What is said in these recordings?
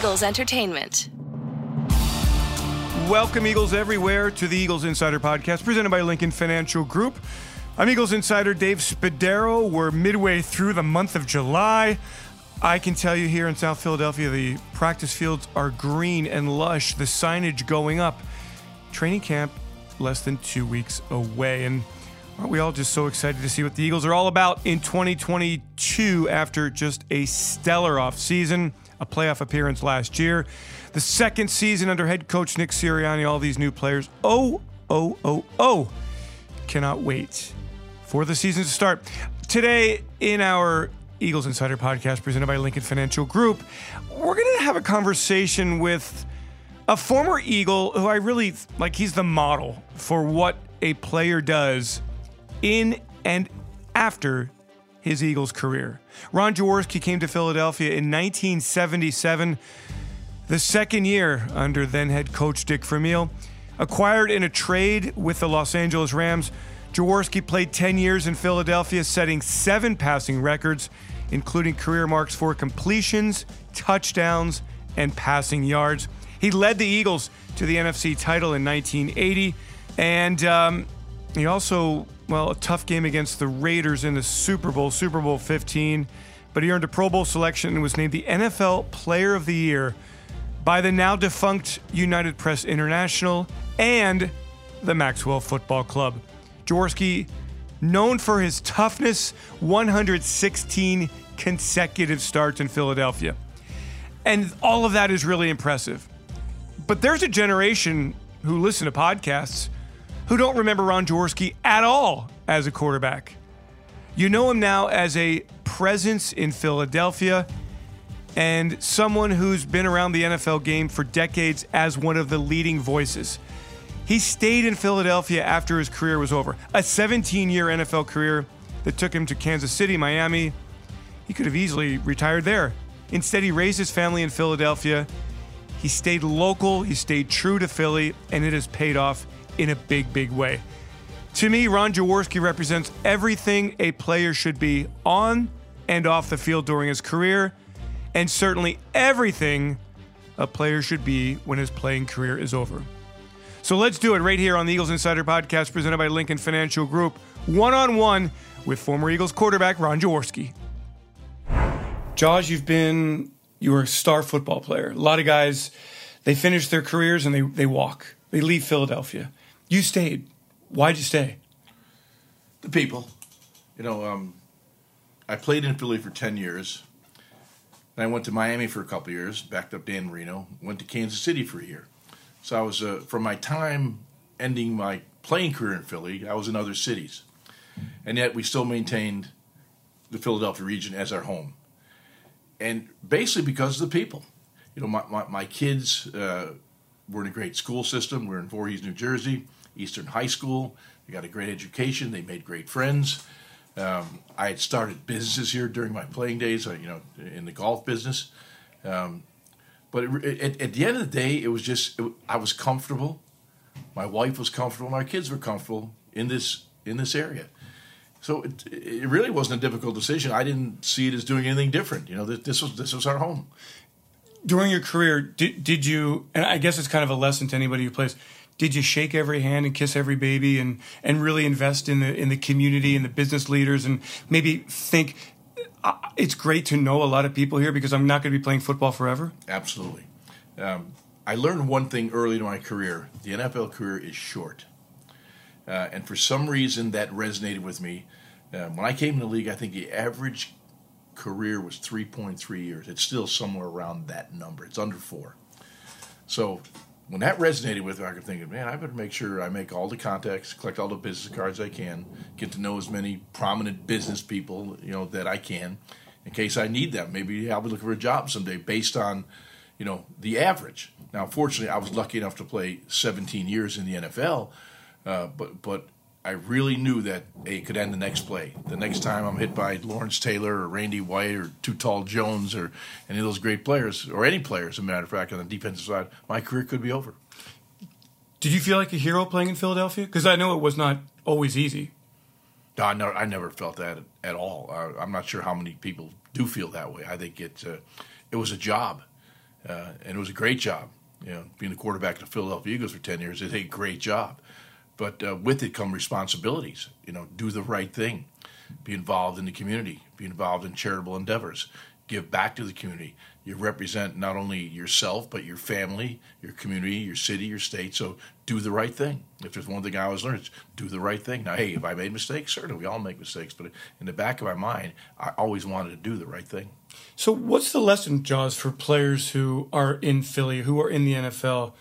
Eagles Entertainment. Welcome, Eagles everywhere, to the Eagles Insider Podcast presented by Lincoln Financial Group. I'm Eagles Insider Dave Spadaro. We're midway through the month of July. I can tell you here in South Philadelphia, the practice fields are green and lush, the signage going up. Training camp less than two weeks away. And aren't we all just so excited to see what the Eagles are all about in 2022 after just a stellar offseason, a playoff appearance last year? The second season under head coach Nick Sirianni, all these new players. Oh, oh, oh, oh. Cannot wait for the season to start. Today, in our Eagles Insider podcast presented by Lincoln Financial Group, we're going to have a conversation with a former Eagle who I really like. He's the model for what a player does in and after his Eagles career. Ron Jaworski came to Philadelphia in 1977 the second year under then head coach Dick Vermeil. Acquired in a trade with the Los Angeles Rams, Jaworski played 10 years in Philadelphia, setting seven passing records, including career marks for completions, touchdowns, and passing yards. He led the Eagles to the NFC title in 1980, and um, he also, well, a tough game against the Raiders in the Super Bowl, Super Bowl 15, but he earned a Pro Bowl selection and was named the NFL Player of the Year by the now defunct United Press International and the Maxwell Football Club. Jaworski, known for his toughness, 116 consecutive starts in Philadelphia. And all of that is really impressive. But there's a generation who listen to podcasts who don't remember Ron Jaworski at all as a quarterback. You know him now as a presence in Philadelphia and someone who's been around the NFL game for decades as one of the leading voices. He stayed in Philadelphia after his career was over. A 17 year NFL career that took him to Kansas City, Miami. He could have easily retired there. Instead, he raised his family in Philadelphia. He stayed local, he stayed true to Philly, and it has paid off in a big, big way. To me, Ron Jaworski represents everything a player should be on and off the field during his career and certainly everything a player should be when his playing career is over. So let's do it right here on the Eagles Insider Podcast presented by Lincoln Financial Group, one on one with former Eagles quarterback Ron Jaworski. Jaws, you've been you were a star football player. A lot of guys, they finish their careers and they, they walk. They leave Philadelphia. You stayed. Why'd you stay? The people. You know, um, I played in Philly for 10 years. I went to Miami for a couple years, backed up Dan Marino, went to Kansas City for a year. So I was, uh, from my time ending my playing career in Philly, I was in other cities. And yet we still maintained the Philadelphia region as our home. And basically because of the people. You know, my, my, my kids uh, were in a great school system. We're in Voorhees, New Jersey, Eastern High School. They got a great education. They made great friends. Um, I had started businesses here during my playing days, uh, you know, in the golf business. Um, but it, it, at the end of the day, it was just it, I was comfortable. My wife was comfortable. My kids were comfortable in this in this area. So it, it really wasn't a difficult decision. I didn't see it as doing anything different. You know, this was this was our home. During your career, did, did you? And I guess it's kind of a lesson to anybody who plays did you shake every hand and kiss every baby and and really invest in the in the community and the business leaders and maybe think uh, it's great to know a lot of people here because I'm not going to be playing football forever? Absolutely. Um, I learned one thing early in my career: the NFL career is short, uh, and for some reason that resonated with me. Um, when I came in the league, I think the average career was 3.3 years. It's still somewhere around that number. It's under four. So when that resonated with me, I could think, man, I better make sure I make all the contacts, collect all the business cards I can, get to know as many prominent business people, you know, that I can, in case I need them. Maybe I'll be looking for a job someday based on, you know, the average. Now, fortunately, I was lucky enough to play 17 years in the NFL, uh, but but I really knew that it could end the next play. The next time I'm hit by Lawrence Taylor or Randy White or Too Tall Jones or any of those great players, or any players, as a matter of fact, on the defensive side, my career could be over. Did you feel like a hero playing in Philadelphia? Because I know it was not always easy. No, I never, I never felt that at all. I, am not sure how many people do feel that way. I think it uh, it was a job. uh, and it was a great job. You know, being the quarterback of the Philadelphia Eagles for ten years is a great job, but uh, with it come responsibilities. You know, do the right thing, be involved in the community, be involved in charitable endeavors, give back to the community. You represent not only yourself but your family, your community, your city, your state. So do the right thing. If there's one thing I always learned, it's do the right thing. Now, hey, if I made mistakes? Certainly, we all make mistakes. But in the back of my mind, I always wanted to do the right thing. So, what's the lesson, Jaws, for players who are in Philly, who are in the NFL?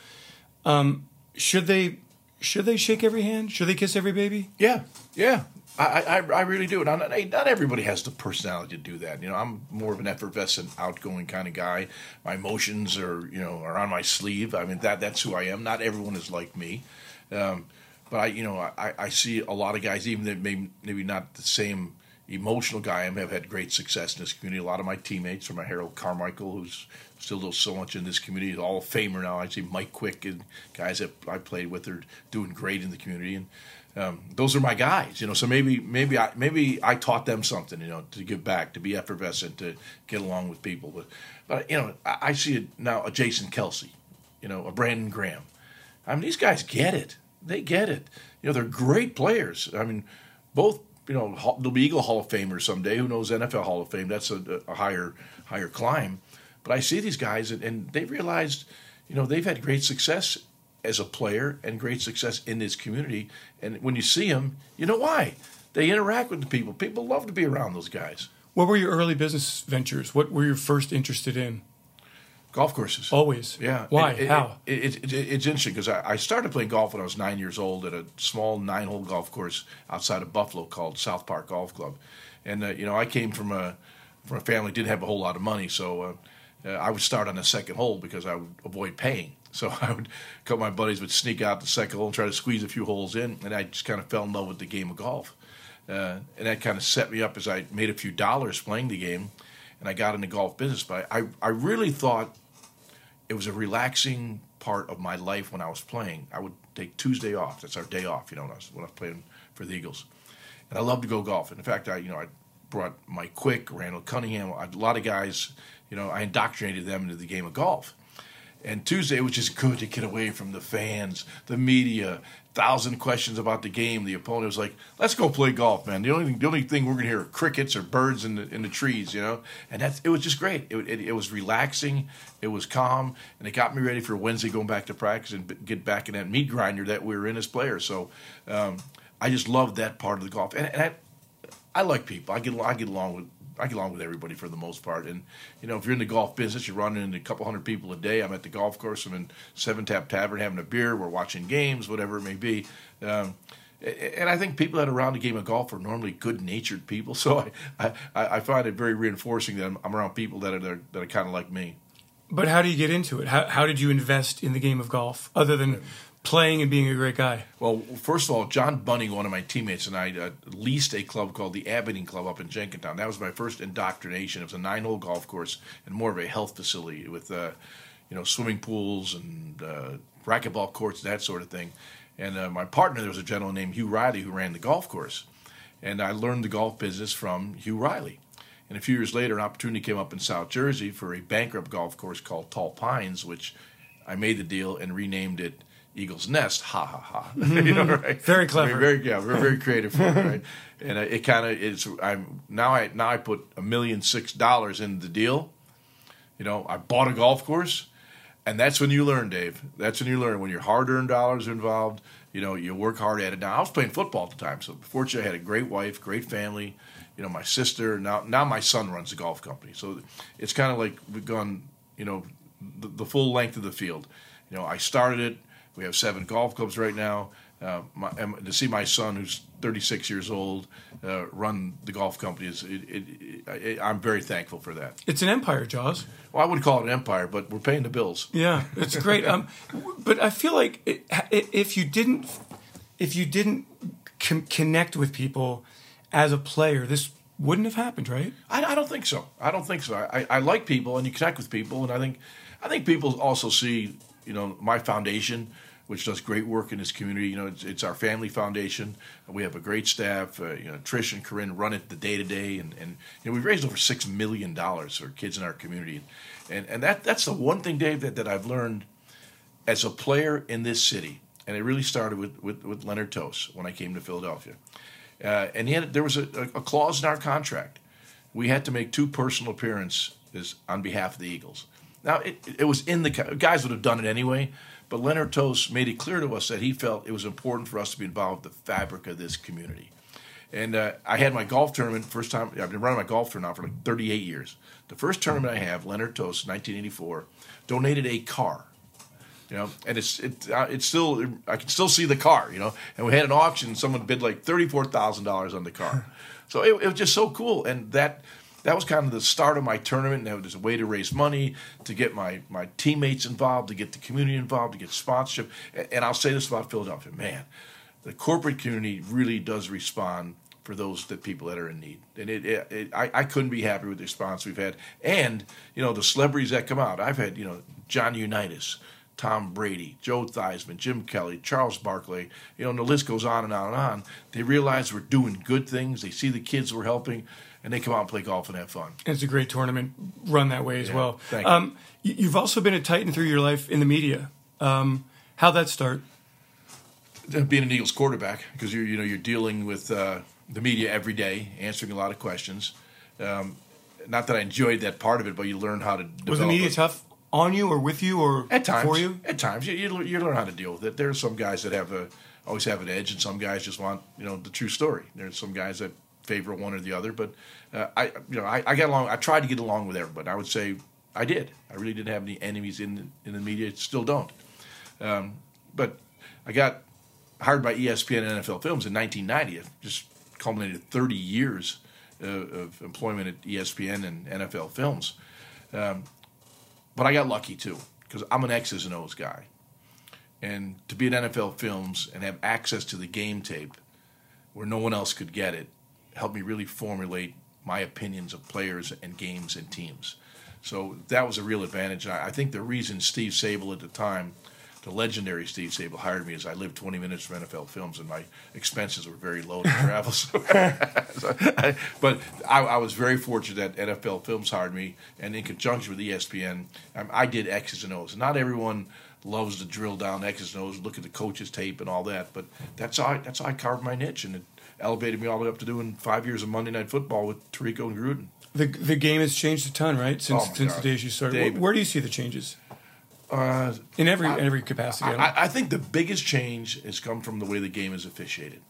Um, should they should they shake every hand? Should they kiss every baby? Yeah, yeah. I, I, I really do. Now, not, not everybody has the personality to do that. You know, I'm more of an effervescent, outgoing kind of guy. My emotions are, you know, are on my sleeve. I mean, that that's who I am. Not everyone is like me. Um, but I, you know, I, I see a lot of guys, even that may maybe not the same emotional guy I am, have had great success in this community. A lot of my teammates, from Harold Carmichael, who's still does so much in this community, is Hall of Famer now. I see Mike Quick and guys that I played with are doing great in the community. And um, those are my guys, you know. So maybe maybe I maybe I taught them something, you know, to give back, to be effervescent, to get along with people. But but you know, I, I see it now. A Jason Kelce, you know, a Brandon Graham. I mean, these guys get it. They get it. You know, they're great players. I mean, both. You know, they'll be Eagle Hall of Famers someday. Who knows NFL Hall of Fame? That's a, a higher higher climb. But I see these guys, and, and they realized, you know, they've had great success as a player and great success in this community. And when you see them, you know why. They interact with the people. People love to be around those guys. What were your early business ventures? What were you first interested in? Golf courses. Always. Yeah. Why? It, it, How? It, it's interesting because I, I, started playing golf when I was nine years old at a small nine hole golf course outside of Buffalo called South Park Golf Club. And, uh, you know, I came from a, from a family didn't have a whole lot of money. So uh, uh, I would start on the second hole because I would avoid paying. So I would, a couple of my buddies would sneak out the second hole and try to squeeze a few holes in, and I just kind of fell in love with the game of golf. Uh, and that kind of set me up as I made a few dollars playing the game, and I got into golf business. But I, I really thought it was a relaxing part of my life when I was playing. I would take Tuesday off. That's our day off, you know, when I was, when I was playing for the Eagles. And I loved to go golfing. In fact, I, you know, I brought Mike Quick, Randall Cunningham, a lot of guys, you know, I indoctrinated them into the game of golf. And Tuesday was just good to get away from the fans, the media, thousand questions about the game. The opponent was like, "Let's go play golf, man." The only the only thing we're gonna hear are crickets or birds in the in the trees, you know. And that's it was just great. It, it, it was relaxing, it was calm, and it got me ready for Wednesday going back to practice and get back in that meat grinder that we were in as players. So um, I just loved that part of the golf, and, and I, I like people. I get I get along with I get along with everybody for the most part. And you know, if you're in the golf business, you're running into a couple hundred people a day. I'm at the golf course. I'm in Seven Tap Tavern having a beer. We're watching games, whatever it may be. Um, and I think people that are around the game of golf are normally good-natured people. So I, I, I find it very reinforcing that I'm, I'm around people that are that are, are kind of like me. But how do you get into it? How, how did you invest in the game of golf, other than playing and being a great guy? Well, first of all, John Bunting, one of my teammates, and I uh, leased a club called the Aberdeen Club up in Jenkintown. That was my first indoctrination. It was a nine-hole golf course and more of a health facility with, uh, you know, swimming pools and uh, racquetball courts, that sort of thing. And uh, my partner, there was a gentleman named Hugh Riley who ran the golf course, and I learned the golf business from Hugh Riley. And a few years later, an opportunity came up in South Jersey for a bankrupt golf course called Tall Pines, which I made the deal and renamed it eagle's nest. Ha ha ha. you know, right? Very clever. Very, very yeah, very, very creative. For me, right? And uh, it kind of it's. I'm now I now I put a million six dollars in the deal. You know, I bought a golf course, and that's when you learn, Dave. That's when you learn when your hard-earned dollars are involved. You know, you work hard at it. Now I was playing football at the time, so fortunately I had a great wife, great family. You know, my sister. Now, now my son runs the golf company. So it's kind of like we've gone. You know, the, the full length of the field. You know, I started it we have seven golf clubs right now. Uh, my, to see my son, who's 36 years old, uh, run the golf company is it, it, it, I'm very thankful for that. It's an empire, Jaws. Well, I would call it an empire, but we're paying the bills. Yeah, it's great. um, but I feel like if you didn't, if you didn't com- connect with people as a player, this wouldn't have happened, right? I, I don't think so. I don't think so. I, I like people, and you connect with people, and I think I think people also see you know my foundation which does great work in this community. You know, it's, it's our family foundation. We have a great staff. Uh, you know, Trish and Corinne run it the day to day, and and you know, we've raised over six million dollars for kids in our community, and and that that's the one thing, Dave, that, that I've learned as a player in this city, and it really started with with, with Leonard Tose when I came to Philadelphia, uh, and he had, there was a, a clause in our contract. We had to make two personal appearances on behalf of the Eagles. Now, it, it was in the guys would have done it anyway, but Leonard Tose made it clear to us that he felt it was important for us to be involved with the fabric of this community. And uh, I had my golf tournament first time. I've been running my golf tournament for like 38 years. The first tournament I have, Leonard Tose, 1984, donated a car. You know, and it's it, uh, it's still I can still see the car. You know, and we had an auction. Someone bid like thirty four thousand dollars on the car, so it, it was just so cool. And that that was kind of the start of my tournament. And it was a way to raise money, to get my, my teammates involved, to get the community involved, to get sponsorship. And, and I'll say this about Philadelphia, man, the corporate community really does respond for those that people that are in need. And it, it, it I, I, couldn't be happy with the response we've had. And, you know, the celebrities that come out. I've had, you know, John Unitas, Tom Brady, Joe Theismann, Jim Kelly, Charles Barkley, you know, and the list goes on and on and on. They realize we're doing good things. They see the kids we're helping and they come out and play golf and have fun. it's a great tournament run that way as yeah, well. Thank um, you. You've also been a Titan through your life in the media. Um, how'd that start? Being an Eagles quarterback, because you're you know you're dealing with uh, the media every day, answering a lot of questions. Um, not that I enjoyed that part of it, but you learn how to. Was the media it. tough on you or with you or at times for you? At times, you, you, you learn how to deal with it. There are some guys that have a always have an edge, and some guys just want you know the true story. There's some guys that favor one or the other. But uh, I, you know, I, I got along. I tried to get along with everybody. I would say I did. I really didn't have any enemies in in the media. Still don't. Um, but I got hired by ESPN and NFL Films in 1990. It just culminated 30 years uh, of employment at ESPN and NFL Films. Um, but I got lucky too because I'm an X's and O's guy. And to be at NFL Films and have access to the game tape where no one else could get it helped me really formulate my opinions of players and games and teams. So that was a real advantage. I think the reason Steve Sabol at the time, the legendary Steve Sabol, hired me as I lived 20 minutes from NFL Films and my expenses were very low to travel. so, I, but I, I, was very fortunate that NFL Films hired me, and in conjunction with ESPN, um, I did X's and O's. Not everyone loves to drill down X's and O's, look at the coach's tape and all that, but that's how I, that's how I carved my niche, and it, elevated me all the way up to doing five years of Monday Night Football with Tirico and Gruden. The the game has changed a ton, right? Since oh since God. the days you started. Dave, where, do you see the changes? Uh, in every I, every capacity. I, I, think the biggest change has come from the way the game is officiated.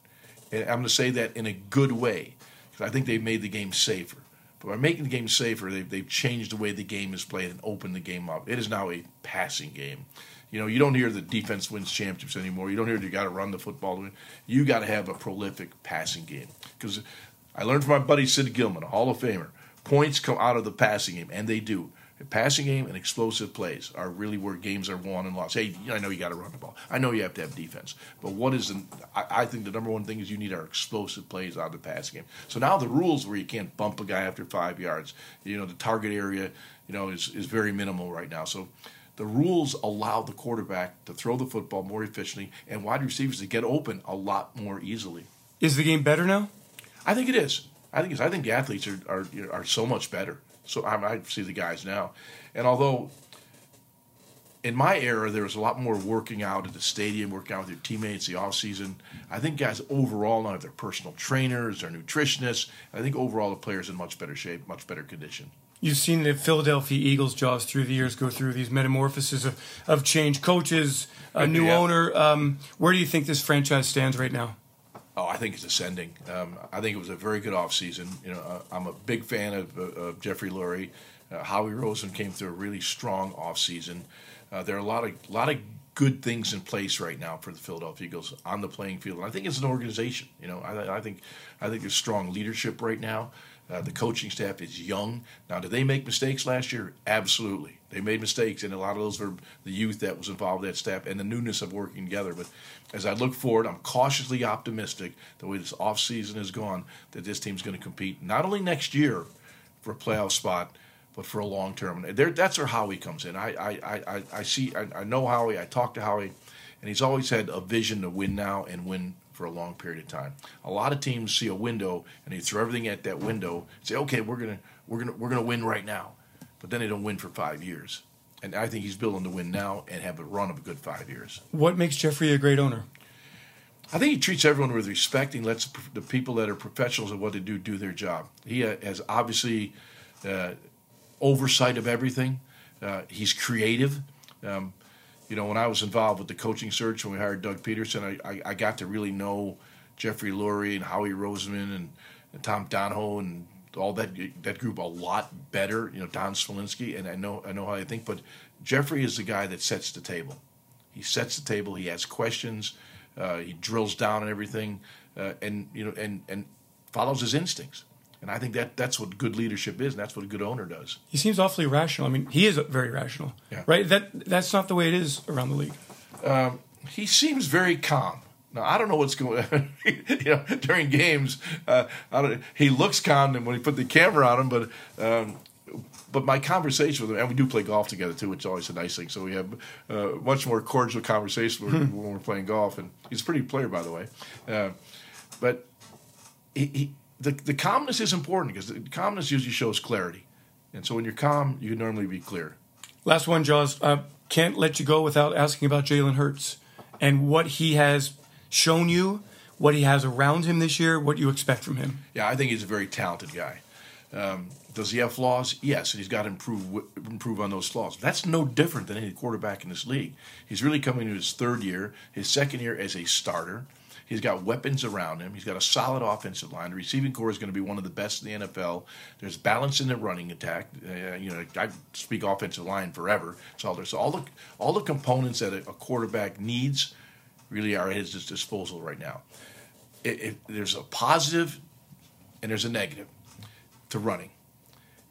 And I'm going to say that in a good way because I think they've made the game safer. But by making the game safer, they've, they've changed the way the game is played and opened the game up. It is now a passing game. You know, you don't hear the defense wins championships anymore. You don't hear you got to run the football. To win. You got to have a prolific passing game because I learned from my buddy Sid Gilman, a Hall of Famer. Points come out of the passing game, and they do. Passing game and explosive plays are really where games are won and lost. Hey, I know you got to run the ball. I know you have to have defense. But what is the? I, I think the number one thing is you need our explosive plays out of the passing game. So now the rules where you can't bump a guy after five yards, you know, the target area, you know, is is very minimal right now. So the rules allow the quarterback to throw the football more efficiently and wide receivers to get open a lot more easily. Is the game better now? I think it is. I think it's, I think the athletes are are, are so much better. So I, I see the guys now, and although in my era there was a lot more working out at the stadium, working out with your teammates the off season. I think guys overall now have their personal trainers, their nutritionists. I think overall the players in much better shape, much better condition. You've seen the Philadelphia Eagles, Jaws, through the years go through these metamorphoses of, of change, coaches, a new yeah. owner. Um, where do you think this franchise stands right now? Oh, I think it's ascending. Um, I think it was a very good offseason. You know, uh, I'm a big fan of, uh, of Jeffrey Lurie. Uh, Howie Roseman came through a really strong offseason. Uh, there are a lot of lot of good things in place right now for the Philadelphia Eagles on the playing field. And I think it's an organization. You know, I, I think I think there's strong leadership right now. Uh, the coaching staff is young. Now, did they make mistakes last year? Absolutely. They made mistakes, and a lot of those were the youth that was involved with that staff and the newness of working together. But as I look forward, I'm cautiously optimistic the way this offseason has gone that this team's going to compete not only next year for a playoff spot, but for a long term. That's where Howie comes in. I, I, I, I see, I, I know Howie, I talk to Howie, and he's always had a vision to win now and win for a long period of time. A lot of teams see a window and they throw everything at that window. Say, okay, we're gonna we're gonna we're gonna win right now, but then they don't win for five years. And I think he's building to win now and have a run of a good five years. What makes Jeffrey a great owner? I think he treats everyone with respect. He lets the people that are professionals of what they do do their job. He uh, has obviously uh, oversight of everything. Uh, he's creative. Um, you know, when I was involved with the coaching search when we hired Doug Pederson, I, I, I got to really know Jeffrey Lurie and Howie Roseman and, and, Tom Donahoe and all that that group a lot better. You know, Don Smolenski, and I know I know how they think. But Jeffrey is the guy that sets the table. He sets the table. He asks questions. Uh, he drills down on everything, uh, and you know, and and follows his instincts. And I think that that's what good leadership is, and that's what a good owner does. He seems awfully rational. I mean, he is very rational, yeah. right? That that's not the way it is around the league. Um, he seems very calm. Now I don't know what's going. on. you know, during games, uh, he looks calm when he put the camera on him, but. Um, but my conversation with him, and we do play golf together too, which is always a nice thing. So we have uh, much more cordial conversation when, when, we're playing golf, and he's a pretty player, by the way. Uh, but he, he the, the calmness is important because the calmness usually shows clarity. And so when you're calm, you normally be clear. Last one, Jaws. Uh, can't let you go without asking about Jalen Hurts and what he has shown you, what he has around him this year, what you expect from him. Yeah, I think he's a very talented guy. Um, does he have flaws? Yes, and he's got to improve improve on those flaws. That's no different than any quarterback in this league. He's really coming to his third year, his second year as a starter. He's got weapons around him. He's got a solid offensive line. The receiving corps is going to be one of the best in the NFL. There's balance in the running attack. Uh, you know, I speak offensive line forever. So all the all the components that a, quarterback needs really are at his disposal right now. If there's a positive and there's a negative to running.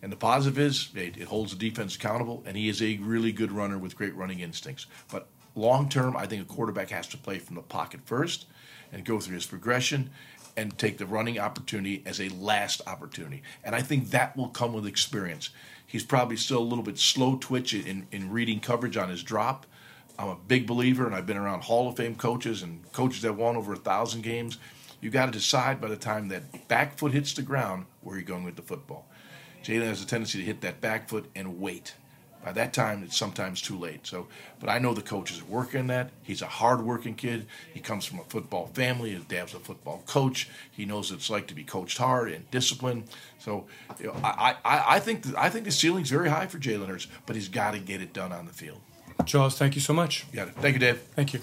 And the positive is it, it holds the defense accountable, and he is a really good runner with great running instincts. But long term, I think a quarterback has to play from the pocket first and go through his progression and take the running opportunity as a last opportunity. And I think that will come with experience. He's probably still a little bit slow twitch in, in reading coverage on his drop. I'm a big believer, and I've been around Hall of Fame coaches and coaches that won over a thousand games. You got to decide by the time that back foot hits the ground where you're going with the football. Jalen has a tendency to hit that back foot and wait. By that time, it's sometimes too late. So, but I know the coach is working that. He's a hard-working kid. He comes from a football family. His dad's a football coach. He knows what it's like to be coached hard and disciplined. So, you know, I, I, I think the, I think the ceiling's very high for Jalen Hurts, but he's got to get it done on the field. Jaws, thank you so much. You got it. Thank you, Dave. Thank you.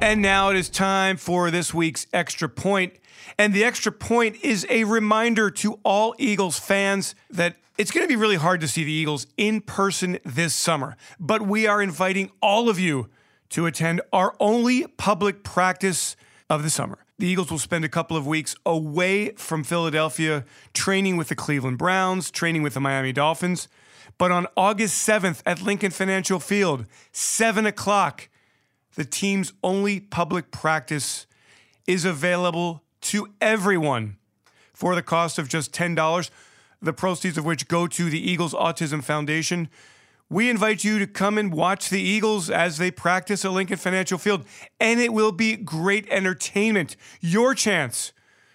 And now it is time for this week's extra point. And the extra point is a reminder to all Eagles fans that it's going to be really hard to see the Eagles in person this summer, but we are inviting all of you to attend our only public practice of the summer. The Eagles will spend a couple of weeks away from Philadelphia training with the Cleveland Browns, training with the Miami Dolphins. But on August 7th at Lincoln Financial Field, 7 o'clock, the team's only public practice is available to everyone for the cost of just $10, the proceeds of which go to the Eagles Autism Foundation. We invite you to come and watch the Eagles as they practice at Lincoln Financial Field, and it will be great entertainment. Your chance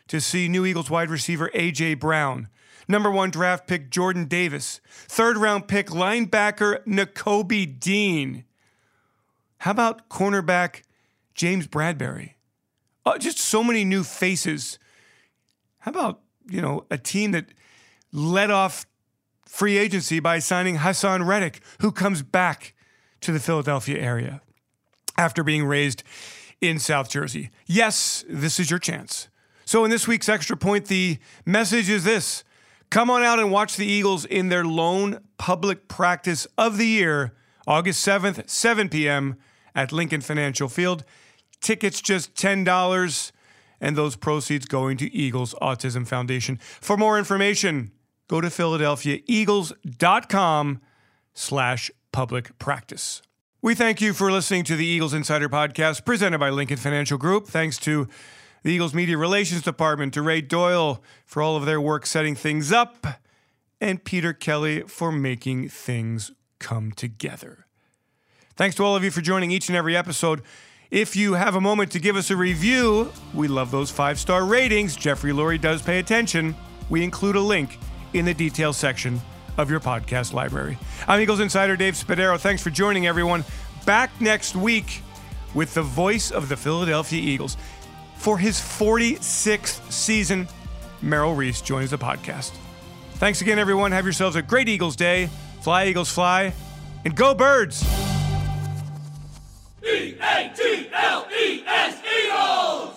to see new Eagles wide receiver A.J. Brown, number one draft pick Jordan Davis, third round pick linebacker Nakobe Dean. How about cornerback James Bradberry? Uh, just so many new faces. How about, you know, a team that led off free agency by signing Haason Reddick, who comes back to the Philadelphia area after being raised in South Jersey. Yes, this is your chance. So, in this week's Extra Point, the message is this come on out and watch the Eagles in their lone public practice of the year, August 7th, 7 p.m. at Lincoln Financial Field. Tickets just $10 and those proceeds going to Eagles Autism Foundation. For more information, go to philadelphiaeagles.com slash public practice. We thank you for listening to the Eagles Insider Podcast presented by Lincoln Financial Group. Thanks to the Eagles Media Relations Department, to Ray Doyle for all of their work setting things up, and Peter Kelly for making things come together. Thanks to all of you for joining each and every episode. If you have a moment to give us a review, we love those five star ratings. Jeffrey Lurie does pay attention. We include a link in the details section of your podcast library. I'm Eagles Insider Dave Spadaro. Thanks for joining, everyone. Back next week with the voice of the Philadelphia Eagles. For his 46th season, Merrill Reese joins the podcast. Thanks again, everyone. Have yourselves a great Eagles day. Fly, Eagles, fly, and go, birds! E A T L E S Eagles!